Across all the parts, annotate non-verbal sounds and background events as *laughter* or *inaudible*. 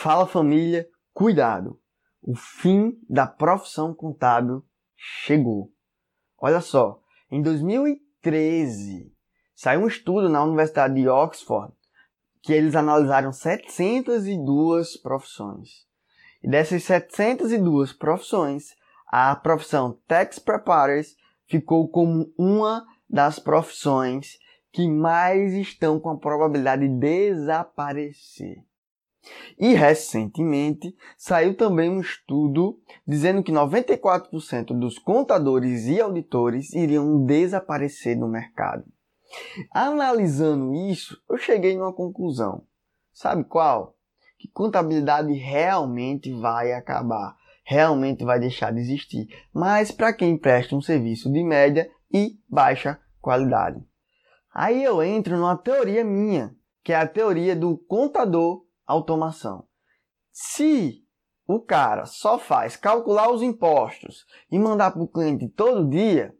Fala família, cuidado! O fim da profissão contábil chegou. Olha só, em 2013 saiu um estudo na Universidade de Oxford que eles analisaram 702 profissões. E dessas 702 profissões, a profissão Tax Preparers ficou como uma das profissões que mais estão com a probabilidade de desaparecer. E recentemente saiu também um estudo dizendo que 94% dos contadores e auditores iriam desaparecer do mercado. Analisando isso, eu cheguei numa conclusão. Sabe qual? Que contabilidade realmente vai acabar, realmente vai deixar de existir, mas para quem presta um serviço de média e baixa qualidade. Aí eu entro numa teoria minha, que é a teoria do contador automação. Se o cara só faz calcular os impostos e mandar para o cliente todo dia,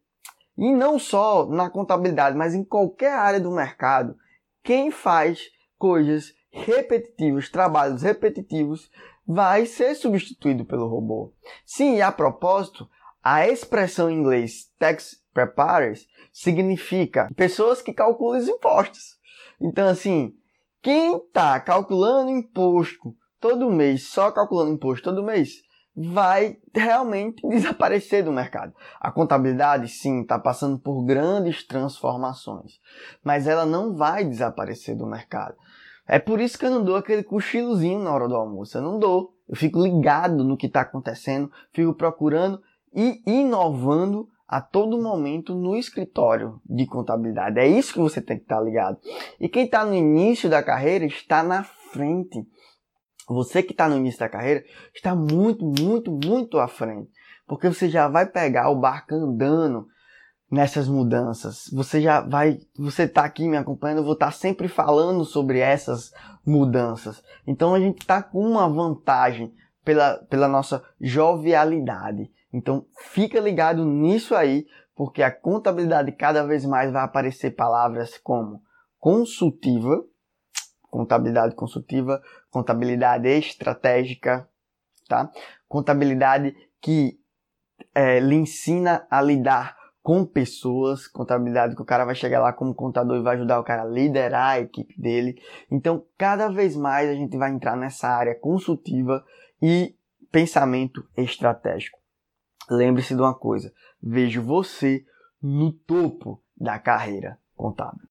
e não só na contabilidade, mas em qualquer área do mercado, quem faz coisas repetitivas, trabalhos repetitivos, vai ser substituído pelo robô. Sim, e a propósito, a expressão em inglês tax preparers significa pessoas que calculam os impostos. Então, assim, quem está calculando imposto todo mês, só calculando imposto todo mês, vai realmente *laughs* desaparecer do mercado. A contabilidade, sim, está passando por grandes transformações, mas ela não vai desaparecer do mercado. É por isso que eu não dou aquele cochilozinho na hora do almoço. Eu não dou. Eu fico ligado no que está acontecendo, fico procurando e inovando a todo momento no escritório de contabilidade. É isso que você tem que estar tá ligado. E quem está no início da carreira está na frente você que está no início da carreira está muito, muito, muito à frente. Porque você já vai pegar o barco andando nessas mudanças. Você já vai, você está aqui me acompanhando, eu vou estar tá sempre falando sobre essas mudanças. Então a gente está com uma vantagem pela, pela nossa jovialidade. Então fica ligado nisso aí, porque a contabilidade cada vez mais vai aparecer palavras como consultiva, contabilidade consultiva, contabilidade estratégica, tá? Contabilidade que é, lhe ensina a lidar com pessoas, contabilidade que o cara vai chegar lá como contador e vai ajudar o cara a liderar a equipe dele. Então, cada vez mais a gente vai entrar nessa área consultiva e pensamento estratégico. Lembre-se de uma coisa, vejo você no topo da carreira contábil.